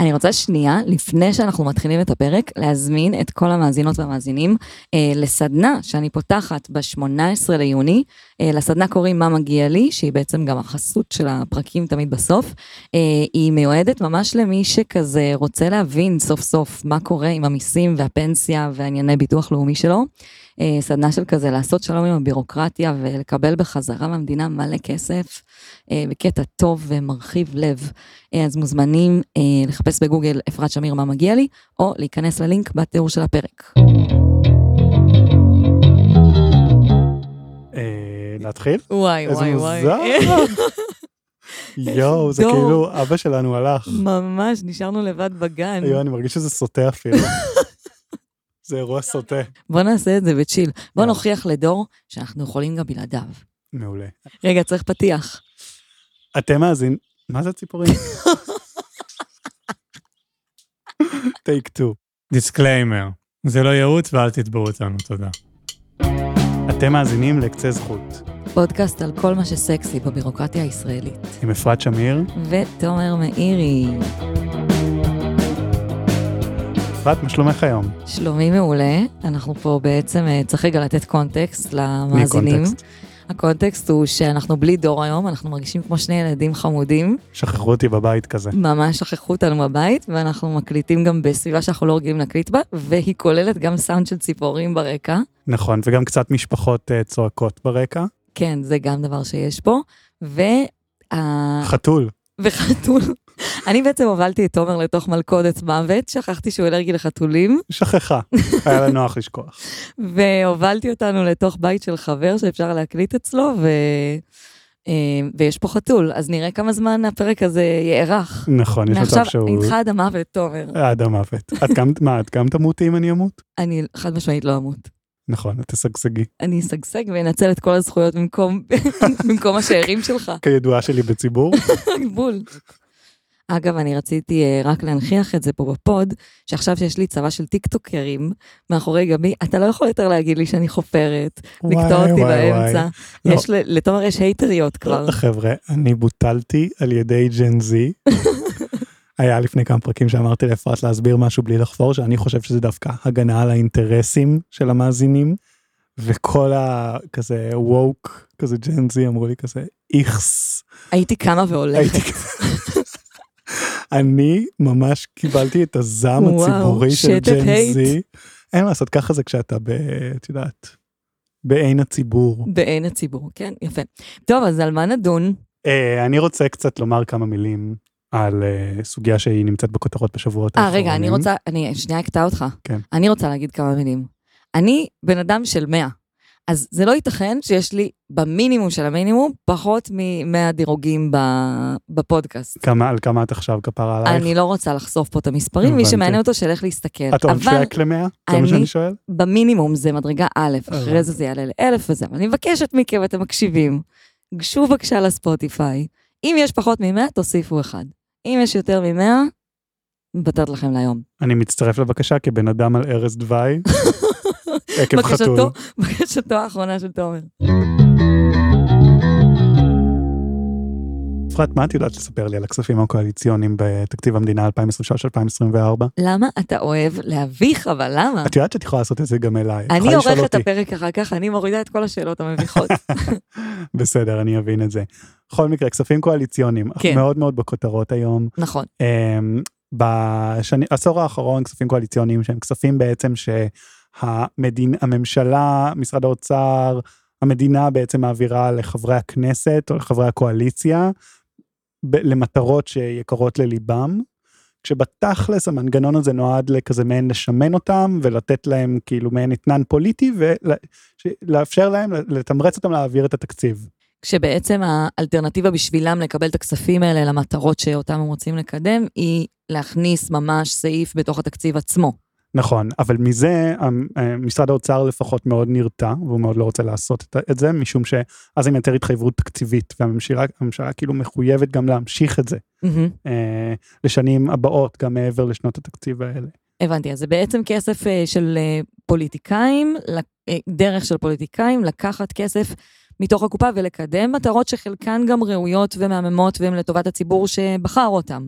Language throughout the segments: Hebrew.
אני רוצה שנייה, לפני שאנחנו מתחילים את הפרק, להזמין את כל המאזינות והמאזינים אה, לסדנה שאני פותחת ב-18 ליוני. אה, לסדנה קוראים מה מגיע לי, שהיא בעצם גם החסות של הפרקים תמיד בסוף. אה, היא מיועדת ממש למי שכזה רוצה להבין סוף סוף מה קורה עם המיסים והפנסיה והענייני ביטוח לאומי שלו. אה, סדנה של כזה לעשות שלום עם הבירוקרטיה ולקבל בחזרה מהמדינה מלא כסף אה, בקטע טוב ומרחיב לב. אה, אז מוזמנים לחפש בגוגל אפרת שמיר מה מגיע לי, או להיכנס ללינק בתיאור של הפרק. להתחיל? וואי וואי וואי. איזה מוזר. יואו, זה כאילו אבא שלנו הלך. ממש, נשארנו לבד בגן. יואו, אני מרגיש שזה סוטה אפילו. זה אירוע סוטה. בוא נעשה את זה בצ'יל. בוא נוכיח לדור שאנחנו יכולים גם בלעדיו. מעולה. רגע, צריך פתיח. אתם מאזין... מה זה הציפורים? take two. disclaimer, זה לא ייעוץ ואל תתבעו אותנו, תודה. אתם מאזינים לקצה זכות. פודקאסט על כל מה שסקסי בבירוקרטיה הישראלית. עם אפרת שמיר. ותומר מאירי. אפרת, מה שלומך היום? שלומי מעולה. אנחנו פה בעצם, אה, צריך רגע לתת קונטקסט למאזינים. קונטקסט? הקונטקסט הוא שאנחנו בלי דור היום, אנחנו מרגישים כמו שני ילדים חמודים. שכחו אותי בבית כזה. ממש שכחו אותנו בבית, ואנחנו מקליטים גם בסביבה שאנחנו לא רגילים להקליט בה, והיא כוללת גם סאונד של ציפורים ברקע. נכון, וגם קצת משפחות uh, צועקות ברקע. כן, זה גם דבר שיש פה. ו... חתול. וחתול. אני בעצם הובלתי את תומר לתוך מלכודת מוות, שכחתי שהוא אלרגי לחתולים. שכחה, היה לה נוח לשכוח. והובלתי אותנו לתוך בית של חבר שאפשר להקליט אצלו, ו... אה, ויש פה חתול, אז נראה כמה זמן הפרק הזה יארך. נכון, יש מצב שהוא... מעכשיו איתך עד המוות, תומר. עד המוות. את גם, מה, את גם תמותי אם אני אמות? אני חד משמעית לא אמות. נכון, את תשגשגי. אני אשגשג ואנצל את כל הזכויות במקום, במקום השאירים שלך. כידועה שלי בציבור. בול. אגב, אני רציתי uh, רק להנכיח את זה פה ב pod, שעכשיו שיש לי צבא של טיקטוקרים מאחורי גבי, אתה לא יכול יותר להגיד לי שאני חופרת, לקטוע אותי באמצע. לא. יש, לא. לתומר יש הייטריות כבר. חבר'ה, אני בוטלתי על ידי Gen Z. היה לפני כמה פרקים שאמרתי לאפרת להסביר משהו בלי לחפור, שאני חושב שזה דווקא הגנה על האינטרסים של המאזינים, וכל הכזה ווק, כזה ג'נזי אמרו לי כזה איכס. הייתי קמה והולכת. אני ממש קיבלתי את הזעם הציבורי של ג'נזי. אין מה לעשות, ככה זה כשאתה ב... את יודעת, בעין הציבור. בעין הציבור, כן, יפה. טוב, אז על מה נדון? אה, אני רוצה קצת לומר כמה מילים על uh, סוגיה שהיא נמצאת בכותרות בשבועות האחרונים. אה, רגע, אני רוצה, אני שנייה אקטע אותך. כן. אני רוצה להגיד כמה מילים. אני בן אדם של 100, אז זה לא ייתכן שיש לי במינימום של המינימום פחות מ-100 דירוגים בפודקאסט. כמה, על כמה את עכשיו כפרה עלייך? אני לא רוצה לחשוף פה את המספרים, מי שמעניין אותו שילך להסתכל. את track ל-100? זה מה שאני שואל? במינימום זה מדרגה א', אחרי זה זה יעלה לאלף וזה, אני מבקשת מכם, אתם מקשיבים, גשו בבקשה לספוטיפיי. אם יש פחות מ-100, תוסיפו אחד. אם יש יותר ממאה, מבטאת לכם להיום. אני מצטרף לבקשה כבן אדם על ערש דווי, עקב חתול. בקשתו האחרונה של תומר. אפרת, מה את יודעת לספר לי על הכספים הקואליציוניים בתקציב המדינה 2023-2024? למה אתה אוהב להביך, אבל למה? את יודעת שאת יכולה לעשות את זה גם אליי. אני עורכת את הפרק אחר כך, אני מורידה את כל השאלות המביכות. בסדר, אני אבין את זה. בכל מקרה, כספים קואליציוניים, כן. מאוד מאוד בכותרות היום. נכון. אמ, בעשור האחרון כספים קואליציוניים שהם כספים בעצם שהממשלה, משרד האוצר, המדינה בעצם מעבירה לחברי הכנסת או לחברי הקואליציה למטרות שיקרות לליבם, כשבתכלס המנגנון הזה נועד לכזה מעין לשמן אותם ולתת להם כאילו מעין אתנן פוליטי ולאפשר להם, לתמרץ אותם להעביר את התקציב. כשבעצם האלטרנטיבה בשבילם לקבל את הכספים האלה למטרות שאותם הם רוצים לקדם, היא להכניס ממש סעיף בתוך התקציב עצמו. נכון, אבל מזה אה, משרד האוצר לפחות מאוד נרתע, והוא מאוד לא רוצה לעשות את זה, משום שאז הם יותר התחייבות תקציבית, והממשלה כאילו מחויבת גם להמשיך את זה mm-hmm. לשנים הבאות, גם מעבר לשנות התקציב האלה. הבנתי, אז זה בעצם כסף אה, של פוליטיקאים, דרך של פוליטיקאים, לקחת כסף מתוך הקופה ולקדם מטרות שחלקן גם ראויות ומהממות והן לטובת הציבור שבחר אותם.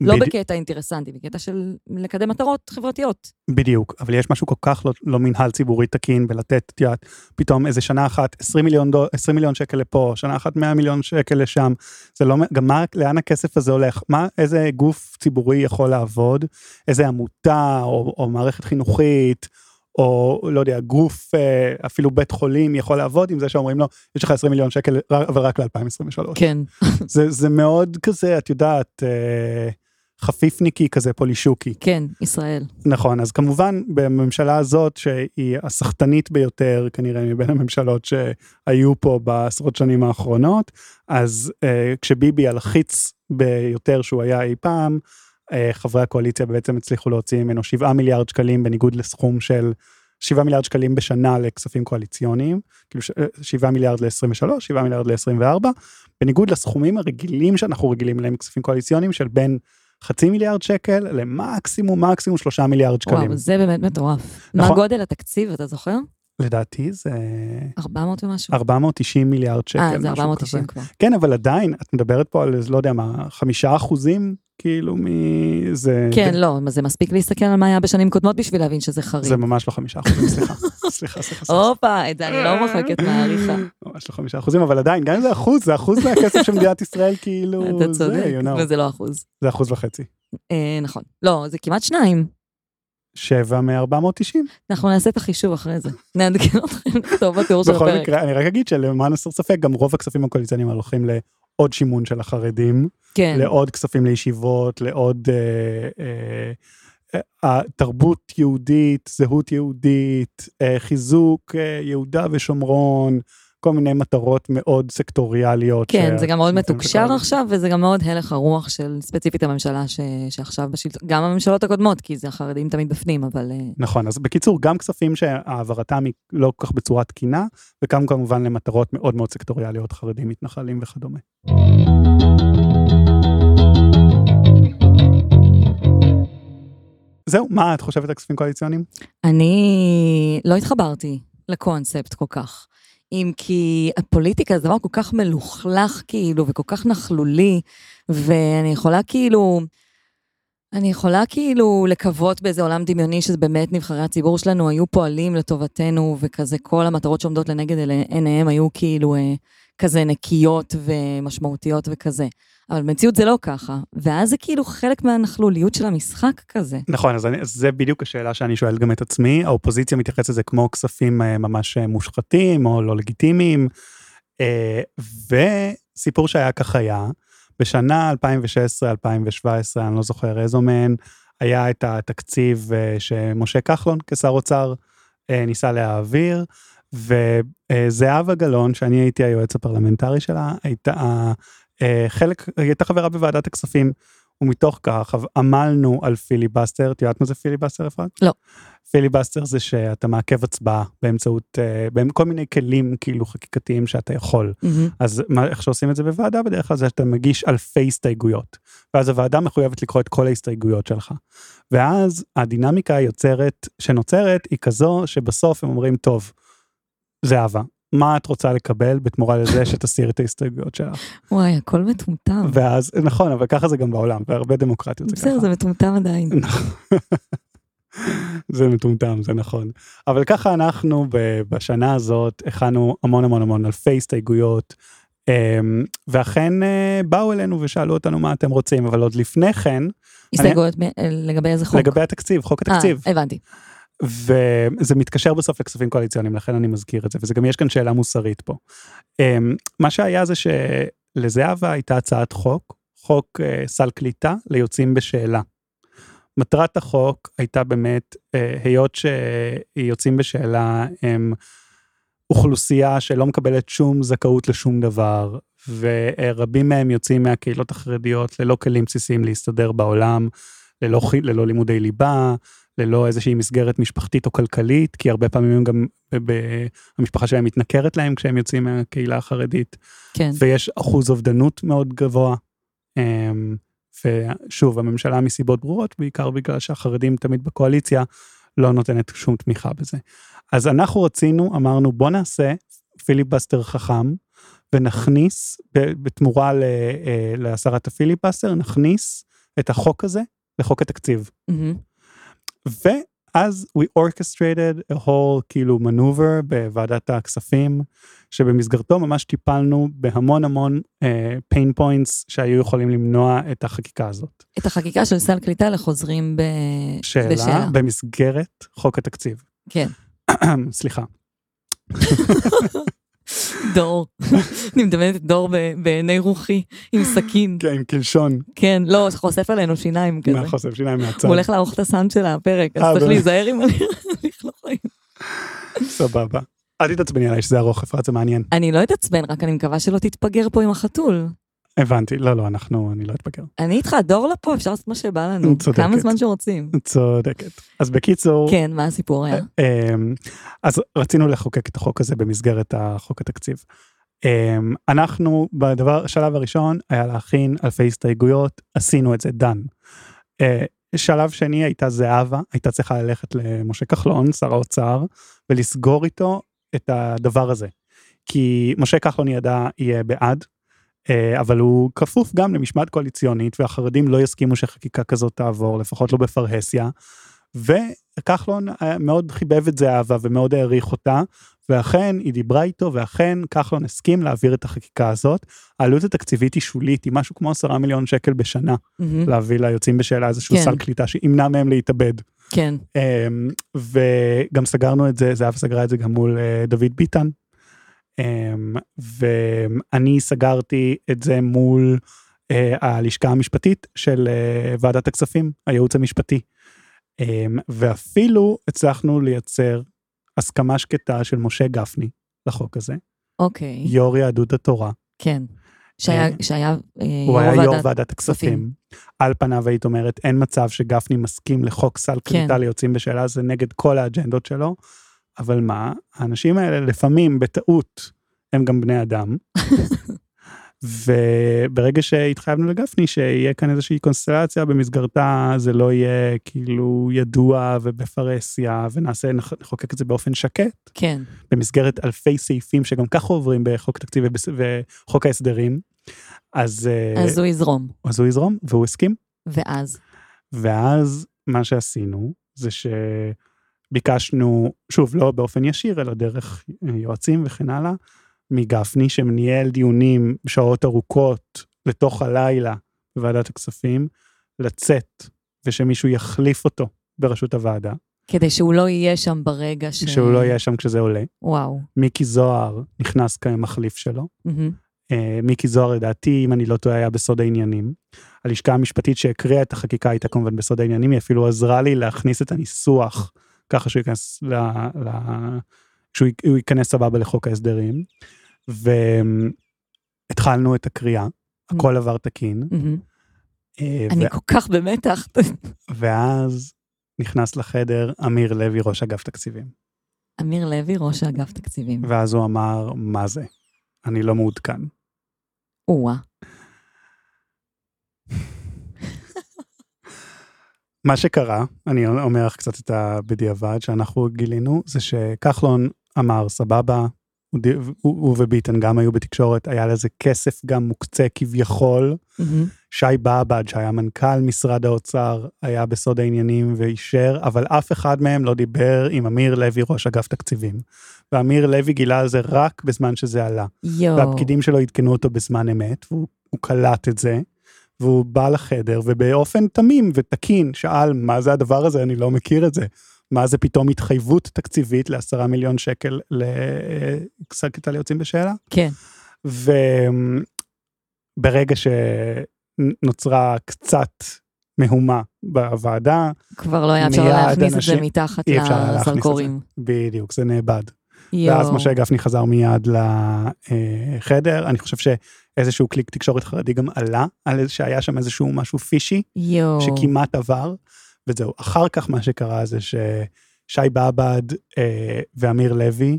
לא בדי- בקטע אינטרסנטי, בקטע של לקדם מטרות חברתיות. בדיוק, אבל יש משהו כל כך לא, לא מנהל ציבורי תקין בלתת, את יודעת, פתאום איזה שנה אחת 20 מיליון, דול, 20 מיליון שקל לפה, שנה אחת 100 מיליון שקל לשם, זה לא, גם מה, לאן הכסף הזה הולך, מה, איזה גוף ציבורי יכול לעבוד, איזה עמותה או, או מערכת חינוכית, או לא יודע, גוף, אה, אפילו בית חולים יכול לעבוד עם זה שאומרים לו, יש לך 20 מיליון שקל, אבל רק ל-2023. כן. זה, זה מאוד כזה, את יודעת, אה, חפיפניקי כזה, פולישוקי. כן, ישראל. נכון, אז כמובן בממשלה הזאת שהיא הסחטנית ביותר כנראה מבין הממשלות שהיו פה בעשרות שנים האחרונות, אז אה, כשביבי הלחיץ ביותר שהוא היה אי פעם, אה, חברי הקואליציה בעצם הצליחו להוציא ממנו 7 מיליארד שקלים בניגוד לסכום של 7 מיליארד שקלים בשנה לכספים קואליציוניים, כאילו 7 מיליארד ל-23, 7 מיליארד ל-24, בניגוד לסכומים הרגילים שאנחנו רגילים להם כספים קואליציוניים של בין חצי מיליארד שקל למקסימום מקסימום שלושה מיליארד שקלים. וואו, זה באמת מטורף. מה נכון. גודל התקציב, אתה זוכר? לדעתי זה 400 ומשהו. 490 מיליארד שקל. אה, זה משהו 490 כזה. כבר. כן, אבל עדיין, את מדברת פה על, לא יודע מה, חמישה אחוזים, כאילו, מזה... כן, לא, זה מספיק להסתכל על מה היה בשנים קודמות בשביל להבין שזה חריג. זה ממש לא חמישה אחוזים, סליחה. סליחה, סליחה, סליחה. הופה, את זה אני לא מוחקת מהעריכה. ממש לא חמישה אחוזים, אבל עדיין, גם אם זה אחוז, זה אחוז מהכסף של מדינת ישראל, כאילו, אתה צודק, וזה לא אחוז. זה אחוז וחצי. אה, נכון. לא, זה כמעט שניים. שבע מ-490. אנחנו נעשה את החישוב אחרי זה. נעדכן אתכם לכתוב בתיאור של בכל הפרק. מקרה, אני רק אגיד שלמען הסר ספק, גם רוב הכספים הקואליציוניים הולכים לעוד שימון של החרדים. כן, לעוד כספים לישיבות, לעוד אה, אה, אה, תרבות יהודית, זהות יהודית, אה, חיזוק אה, יהודה ושומרון, כל מיני מטרות מאוד סקטוריאליות. כן, זה גם מאוד מתוקשר נמצאים עכשיו, וזה גם מאוד הלך הרוח של ספציפית הממשלה ש- שעכשיו בשלטון, גם הממשלות הקודמות, כי זה החרדים תמיד בפנים, אבל... אה, נכון, אז בקיצור, גם כספים שהעברתם היא לא כל כך בצורה תקינה, וגם כמובן למטרות מאוד מאוד סקטוריאליות, חרדים, מתנחלים וכדומה. זהו, מה את חושבת על כספים קואליציוניים? אני לא התחברתי לקונספט כל כך. אם כי הפוליטיקה זה דבר כל כך מלוכלך כאילו, וכל כך נכלולי, ואני יכולה כאילו, אני יכולה כאילו לקוות באיזה עולם דמיוני שזה באמת נבחרי הציבור שלנו היו פועלים לטובתנו, וכזה כל המטרות שעומדות לנגד עיניהם היו כאילו אה, כזה נקיות ומשמעותיות וכזה. אבל במציאות זה לא ככה, ואז זה כאילו חלק מהנכלוליות של המשחק כזה. נכון, אז, אני, אז זה בדיוק השאלה שאני שואל גם את עצמי. האופוזיציה מתייחסת לזה כמו כספים אה, ממש אה, מושחתים או לא לגיטימיים. אה, וסיפור שהיה כך היה, בשנה 2016-2017, אני לא זוכר איזו מהן, היה את התקציב אה, שמשה כחלון כשר אוצר אה, ניסה להעביר, וזהבה גלאון, שאני הייתי היועץ הפרלמנטרי שלה, הייתה אה, חלק, הייתה חברה בוועדת הכספים, ומתוך כך עמלנו על פיליבסטר, את יודעת מה זה פיליבסטר אפרת? לא. פיליבסטר זה שאתה מעכב הצבעה באמצעות, אה, כל מיני כלים כאילו חקיקתיים שאתה יכול. מהמם. אז מה, איך שעושים את זה בוועדה בדרך כלל זה שאתה מגיש אלפי הסתייגויות. ואז הוועדה מחויבת לקרוא את כל ההסתייגויות שלך. ואז הדינמיקה היוצרת, שנוצרת, היא כזו שבסוף הם אומרים, טוב, זהבה, מה את רוצה לקבל בתמורה לזה שתסיר את ההסתייגויות שלך? וואי, הכל מטומטם. ואז, נכון, אבל ככה זה גם בעולם, בהרבה דמוקרטיות זה ככה. בסדר, זה מטומטם עדיין. זה מטומטם, זה נכון. אבל ככה אנחנו בשנה הזאת הכנו המון המון המון אלפי הסתייגויות, אמ, ואכן אה, באו אלינו ושאלו אותנו מה אתם רוצים, אבל עוד לפני כן, הסתייגויות ב- לגבי איזה חוק? לגבי התקציב, חוק התקציב, אה, הבנתי. וזה מתקשר בסוף לכספים קואליציוניים, לכן אני מזכיר את זה, וזה גם יש כאן שאלה מוסרית פה. אמ, מה שהיה זה שלזהבה הייתה הצעת חוק, חוק אה, סל קליטה ליוצאים בשאלה. מטרת החוק הייתה באמת, אה, היות שיוצאים בשאלה הם אוכלוסייה שלא מקבלת שום זכאות לשום דבר, ורבים מהם יוצאים מהקהילות החרדיות ללא כלים בסיסיים להסתדר בעולם, ללא, ללא לימודי ליבה, ללא איזושהי מסגרת משפחתית או כלכלית, כי הרבה פעמים הם גם, ב- המשפחה שלהם מתנכרת להם כשהם יוצאים מהקהילה החרדית. כן. ויש אחוז אובדנות מאוד גבוה. אמ, ושוב, הממשלה מסיבות ברורות, בעיקר בגלל שהחרדים תמיד בקואליציה, לא נותנת שום תמיכה בזה. אז אנחנו רצינו, אמרנו, בוא נעשה פיליבסטר חכם, ונכניס, בתמורה אה, להסרת הפיליבסטר, נכניס את החוק הזה לחוק התקציב. מהמם. ואז we orchestrated a whole כאילו maneuver בוועדת הכספים, שבמסגרתו ממש טיפלנו בהמון המון uh, pain points שהיו יכולים למנוע את החקיקה הזאת. את החקיקה של סל קליטה לחוזרים ב... שאלה בשאלה. במסגרת חוק התקציב. כן. סליחה. דור. אני מדמיינת את דור בעיני רוחי, עם סכין. כן, עם קלשון, כן, לא, חושף עלינו שיניים כזה. מהחוסף שיניים מהצד. הוא הולך לערוך את הסאונד של הפרק, אז אה, צריך? להיזהר עם הליך חיים. סבבה. אל תתעצבני עליי שזה ארוך, אפרת, זה מעניין. אני לא אתעצבן, רק אני מקווה שלא תתפגר פה עם החתול. הבנתי, לא, לא, אנחנו, אני לא אתבגר. אני איתך, דור לפה, אפשר לעשות מה שבא לנו. צודקת. כמה זמן שרוצים. צודקת. אז בקיצור, כן, מה הסיפור היה? אמ, אז רצינו לחוקק את החוק הזה במסגרת החוק התקציב. אמ, אנחנו בדבר, השלב הראשון היה להכין אלפי הסתייגויות, עשינו את זה, דן. אה, שלב שני הייתה זהבה, הייתה צריכה ללכת למשה כחלון, שר האוצר, ולסגור איתו את הדבר הזה. כי משה כחלון ידע יהיה בעד, אבל הוא כפוף גם למשמעת קואליציונית, והחרדים לא יסכימו שחקיקה כזאת תעבור, לפחות לא בפרהסיה. וכחלון אה, מאוד חיבב את זהבה ומאוד העריך אותה, ואכן היא דיברה איתו, ואכן כחלון הסכים להעביר את החקיקה הזאת. העלות התקציבית היא שולית, היא משהו כמו עשרה מיליון שקל בשנה, מהמם, להביא ליוצאים בשאלה איזשהו כן. סל קליטה שימנע מהם להתאבד. כן. אמ, וגם סגרנו את זה, זהבה סגרה את זה גם מול אה, דוד ביטן. אמ, ואני סגרתי את זה מול אה, הלשכה המשפטית של אה, ועדת הכספים, הייעוץ המשפטי. אמ, ואפילו הצלחנו לייצר הסכמה שקטה של משה גפני לחוק הזה, אוקיי, יו"ר יהדות התורה. כן. שהיה אה, שהיה, הוא היה יו"ר יו"ר ועדת... ועדת הכספים. על פניו היית אומרת, אין מצב שגפני מסכים לחוק סל קליטה כן. ליוצאים בשאלה, זה נגד כל האג'נדות שלו. אבל מה, האנשים האלה לפעמים בטעות הם גם בני אדם. וברגע שהתחייבנו לגפני שיהיה כאן איזושהי קונסטלציה במסגרתה זה לא יהיה כאילו ידוע ובפרהסיה ונעשה נח- נחוקק את זה באופן שקט כן, במסגרת אלפי סעיפים שגם ככה עוברים בחוק תקציב וחוק ההסדרים. אז, אה, אז הוא יזרום. אז הוא יזרום והוא הסכים ואז? ואז מה שעשינו זה שביקשנו שוב לא באופן ישיר אלא דרך יועצים וכן הלאה מגפני שניהל דיונים שעות ארוכות לתוך הלילה בוועדת הכספים לצאת ושמישהו יחליף אותו בראשות הוועדה כדי שהוא לא יהיה שם ברגע ש... שהוא לא יהיה שם כשזה עולה וואו. מיקי זוהר נכנס כמחליף שלו. אה, מיקי זוהר לדעתי אם אני לא טועה היה בסוד העניינים. הלשכה המשפטית שהקריאה את החקיקה הייתה כמובן בסוד העניינים היא אפילו עזרה לי להכניס את הניסוח ככה שהוא ייכנס ל... ל... שהוא ייכנס סבבה לחוק ההסדרים. והתחלנו את הקריאה הכל עבר תקין מהמם. אה, אני ו- כל כך במתח. ואז נכנס לחדר אמיר לוי ראש אגף תקציבים אמיר לוי, ראש האגף תקציבים. ואז הוא אמר מה זה אני לא מעודכן. או-אה. מה שקרה, אני אומר לך קצת את הבדיעבד שאנחנו גילינו, זה שכחלון אמר סבבה, הוא, הוא, וביטן גם היו בתקשורת, היה לזה כסף גם מוקצה כביכול. מהמם. שי באב"ד שהיה מנכ"ל משרד האוצר היה בסוד העניינים ואישר, אבל אף אחד מהם לא דיבר עם אמיר לוי ראש אגף תקציבים. ואמיר לוי גילה על זה רק בזמן שזה עלה. יואו. והפקידים שלו עדכנו אותו בזמן אמת, והוא הוא קלט את זה, והוא בא לחדר, ובאופן תמים ותקין שאל, מה זה הדבר הזה? אני לא מכיר את זה. מה זה פתאום התחייבות תקציבית לעשרה מיליון שקל קטע ליוצאים בשאלה? כן. וברגע שנוצרה קצת מהומה בוועדה, כבר לא היה אפשר להכניס את זה אנשים- מתחת את זה. לסלקורים. בדיוק, זה נאבד. יואו. ואז משה גפני חזר מיד לחדר, אני חושב שאיזשהו קליק תקשורת חרדי גם עלה, על איזה שהיה שם איזשהו משהו פישי, יואו. שכמעט עבר, וזהו. אחר כך מה שקרה זה ששי באב"ד אה, ואמיר לוי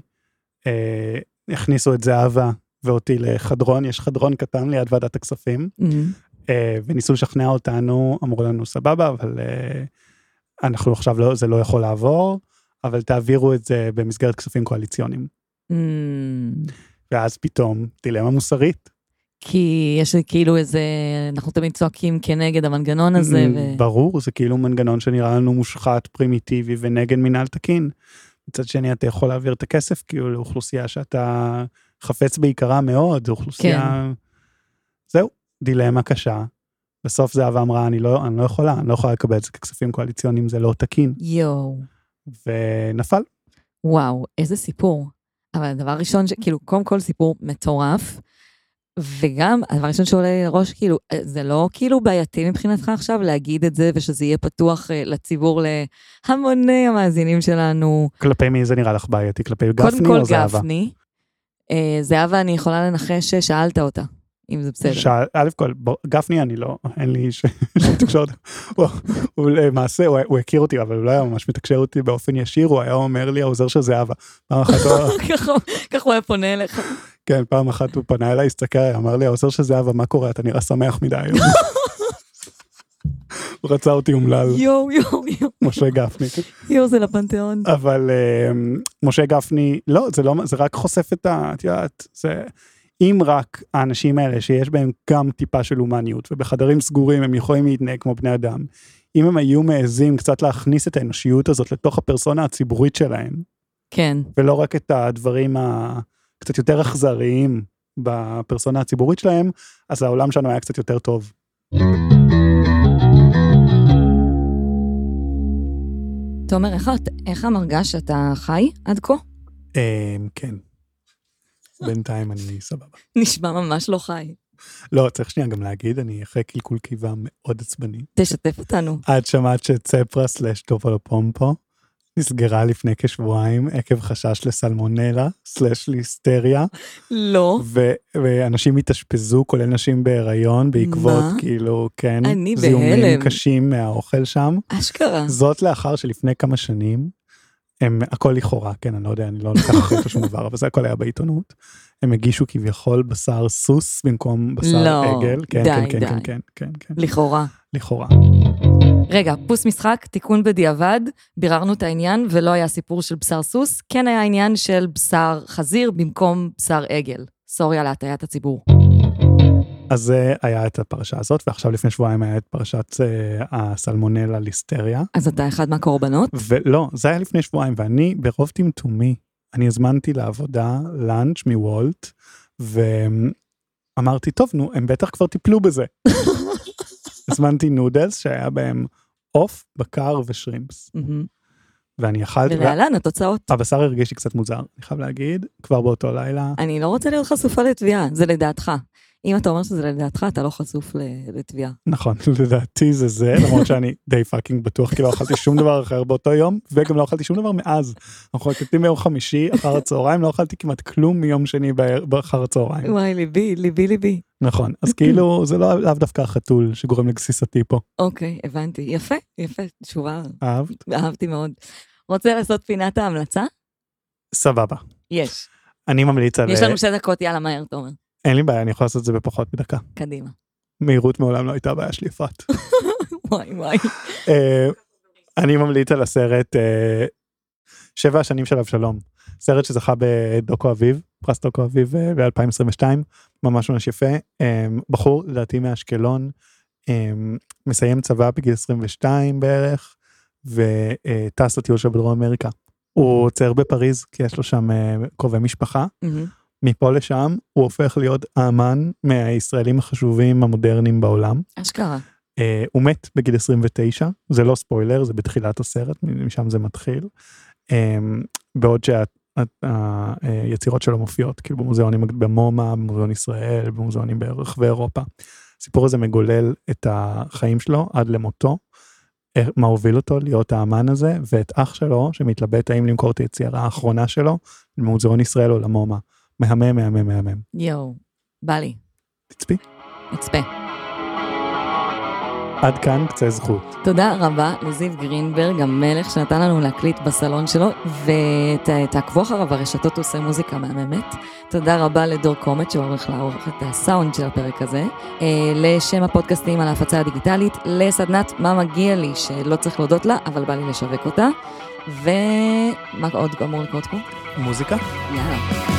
אה, הכניסו את זהבה ואותי לחדרון, יש חדרון קטן ליד ועדת הכספים, מהמם. אה, וניסו לשכנע אותנו, אמרו לנו סבבה, אבל אה, אנחנו עכשיו לא, זה לא יכול לעבור, אבל תעבירו את זה במסגרת כספים קואליציוניים. מהמם. ואז פתאום דילמה מוסרית. כי יש כאילו איזה, אנחנו תמיד צועקים כנגד המנגנון הזה, ו... ברור, זה כאילו מנגנון שנראה לנו מושחת, פרימיטיבי ונגד מינהל תקין. מצד שני, אתה יכול להעביר את הכסף כאילו לאוכלוסייה שאתה חפץ בעיקרה מאוד, אוכלוסייה... כן. זהו, דילמה קשה. בסוף זהבה אמרה, אני לא, אני לא יכולה, אני לא יכולה לקבל את זה ככספים קואליציוניים, זה לא תקין. יואו, ונפל. וואו, איזה סיפור. אבל הדבר הראשון, ש... כאילו, קודם כל סיפור מטורף, וגם הדבר הראשון שעולה לי לראש, כאילו, זה לא כאילו בעייתי מבחינתך עכשיו להגיד את זה, ושזה יהיה פתוח אה, לציבור להמוני המאזינים שלנו. כלפי מי זה נראה לך בעייתי? כלפי קודם גפני כל או זהבה? גפני. אה, זהבה, אני יכולה לנחש ששאלת אותה, אם זה בסדר. שאל, א' כל, גפני אני לא, אין לי תקשורת. הוא, למעשה, הוא, הוא הכיר אותי, אבל הוא לא היה ממש מתקשר אותי באופן ישיר, הוא היה אומר לי, העוזר של זהבה. פעם אחת, הוא- ככה הוא היה פונה אליך. כן, פעם אחת הוא פנה אליי, הסתכל, אמר לי, העוזר של זהבה, מה קורה? אתה נראה שמח מדי היום. הוא רצה אותי אומלל, יואו, יואו, יואו, משה גפני. יואו, זה לפנתיאון. אבל אה, משה גפני, לא, זה לא, זה רק חושף את ה... את יודעת, זה... אם רק האנשים האלה שיש בהם גם טיפה של הומניות, ובחדרים סגורים הם יכולים להתנהג כמו בני אדם, אם הם היו מעזים קצת להכניס את האנושיות הזאת לתוך הפרסונה הציבורית שלהם, כן, ולא רק את הדברים הקצת יותר אכזריים בפרסונה הציבורית שלהם, אז העולם שלנו היה קצת יותר טוב. תומר, איך, איך המרגש שאתה חי עד כה? אה, כן. בינתיים אני סבבה. נשמע ממש לא חי. לא, צריך שנייה גם להגיד, אני אחרי קלקול קיבה מאוד עצבני. תשתף אותנו. את שמעת שצפרה סלש טופולופומפו נסגרה לפני כשבועיים עקב חשש לסלמונלה סלש ליסטריה, לא, ו- ואנשים התאשפזו, כולל נשים בהיריון, בעקבות מה? כאילו, כן, אני זיהומים בהלם. קשים מהאוכל שם. אשכרה. זאת לאחר שלפני כמה שנים, הם, הכל לכאורה, כן, אני לא יודע, אני לא לקח אחריות על שום דבר, אבל זה הכל היה בעיתונות. הם הגישו כביכול בשר סוס במקום בשר לא, עגל. כן, די, כן, כן, די. כן, כן, כן, כן, לכאורה. לכאורה. רגע, פוס משחק, תיקון בדיעבד, ביררנו את העניין ולא היה סיפור של בשר סוס, כן היה עניין של בשר חזיר במקום בשר עגל. סורי על הטיית הציבור. אז זה היה את הפרשה הזאת, ועכשיו לפני שבועיים היה את פרשת אה, הסלמונלה ליסטריה. אז אתה אחד מהקורבנות? ולא, זה היה לפני שבועיים, ואני ברוב טמטומי, אני הזמנתי לעבודה lunch מ Wolt, ואמרתי, טוב, נו, הם בטח כבר טיפלו בזה. הזמנתי נודלס שהיה בהם עוף, בקר ושרימפס. ואני אכלתי, ולהלן התוצאות. הבשר הרגיש לי קצת מוזר, אני חייב להגיד, כבר באותו לילה. אני לא רוצה להיות חשופה לתביעה, זה לדעתך. אם אתה אומר שזה לדעתך, אתה לא חשוף לתביעה. נכון, לדעתי זה זה, למרות שאני די פאקינג בטוח, כי לא אכלתי שום דבר אחר באותו יום, וגם לא אכלתי שום דבר מאז. אנחנו מקליטים ביום חמישי אחר הצהריים, לא אכלתי כמעט כלום מיום שני אחר הצהריים. וואי, ליבי, ליבי, ליבי. נכון, אז כאילו זה לא לאו דווקא החתול שגורם לגסיסתי פה. אוקיי, הבנתי. יפה, יפה, תשובה, אהבת? אהבתי מאוד. רוצה לעשות פינת ההמלצה? סבבה. יש. אני ממליץ על... יש לנו שתי דקות, יאללה, מהר, תומר. אין לי בעיה, אני יכול לעשות את זה בפחות מדקה. קדימה. מהירות מעולם לא הייתה הבעיה שלי, אפרת. וואי, וואי. אה, אני ממליץ על הסרט אה, שבע השנים של אבשלום. סרט שזכה בדוקו אביב, פרס דוקו אביב אה, ב-2022, ממש ממש יפה. בחור, לדעתי מאשקלון, מסיים צבא בגיל 22 בערך, וטס לטיול שלו בדרום אמריקה. הוא עוצר בפריז, כי יש לו שם קרובי משפחה. מהמם. מפה לשם הוא הופך להיות האמן מהישראלים החשובים המודרניים בעולם. אשכרה. Uh, הוא מת בגיל 29, זה לא ספוילר, זה בתחילת הסרט, משם זה מתחיל. Um, בעוד שהיצירות שלו מופיעות, כאילו במוזיאונים במומה, במוזיאון ישראל, במוזיאונים ברחבי אירופה. הסיפור הזה מגולל את החיים שלו עד למותו, מה הוביל אותו להיות האמן הזה, ואת אח שלו שמתלבט האם למכור את היצירה האחרונה שלו במוזיאון ישראל או למומה. מהמם, מהמם, מהמם. יואו, בא לי. תצפי. נצפה. עד כאן קצה זכות. תודה רבה לזיו גרינברג, המלך שנתן לנו להקליט בסלון שלו, ותעקבו אחריו ברשתות, הוא עושה מוזיקה מהממת. תודה רבה לדור קומט שעורך לערוך את הסאונד של הפרק הזה. אה, לשם הפודקאסטים על ההפצה הדיגיטלית, לסדנת מה מגיע לי, שלא צריך להודות לה, אבל בא לי לשווק אותה. ומה עוד אמור לקרות פה? מוזיקה? יאללה.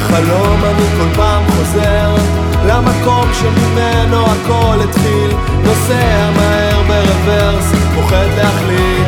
בחלום אני כל פעם חוזר למקום שממנו הכל התחיל. נוסע מהר ברוורס, פוחד להחליט.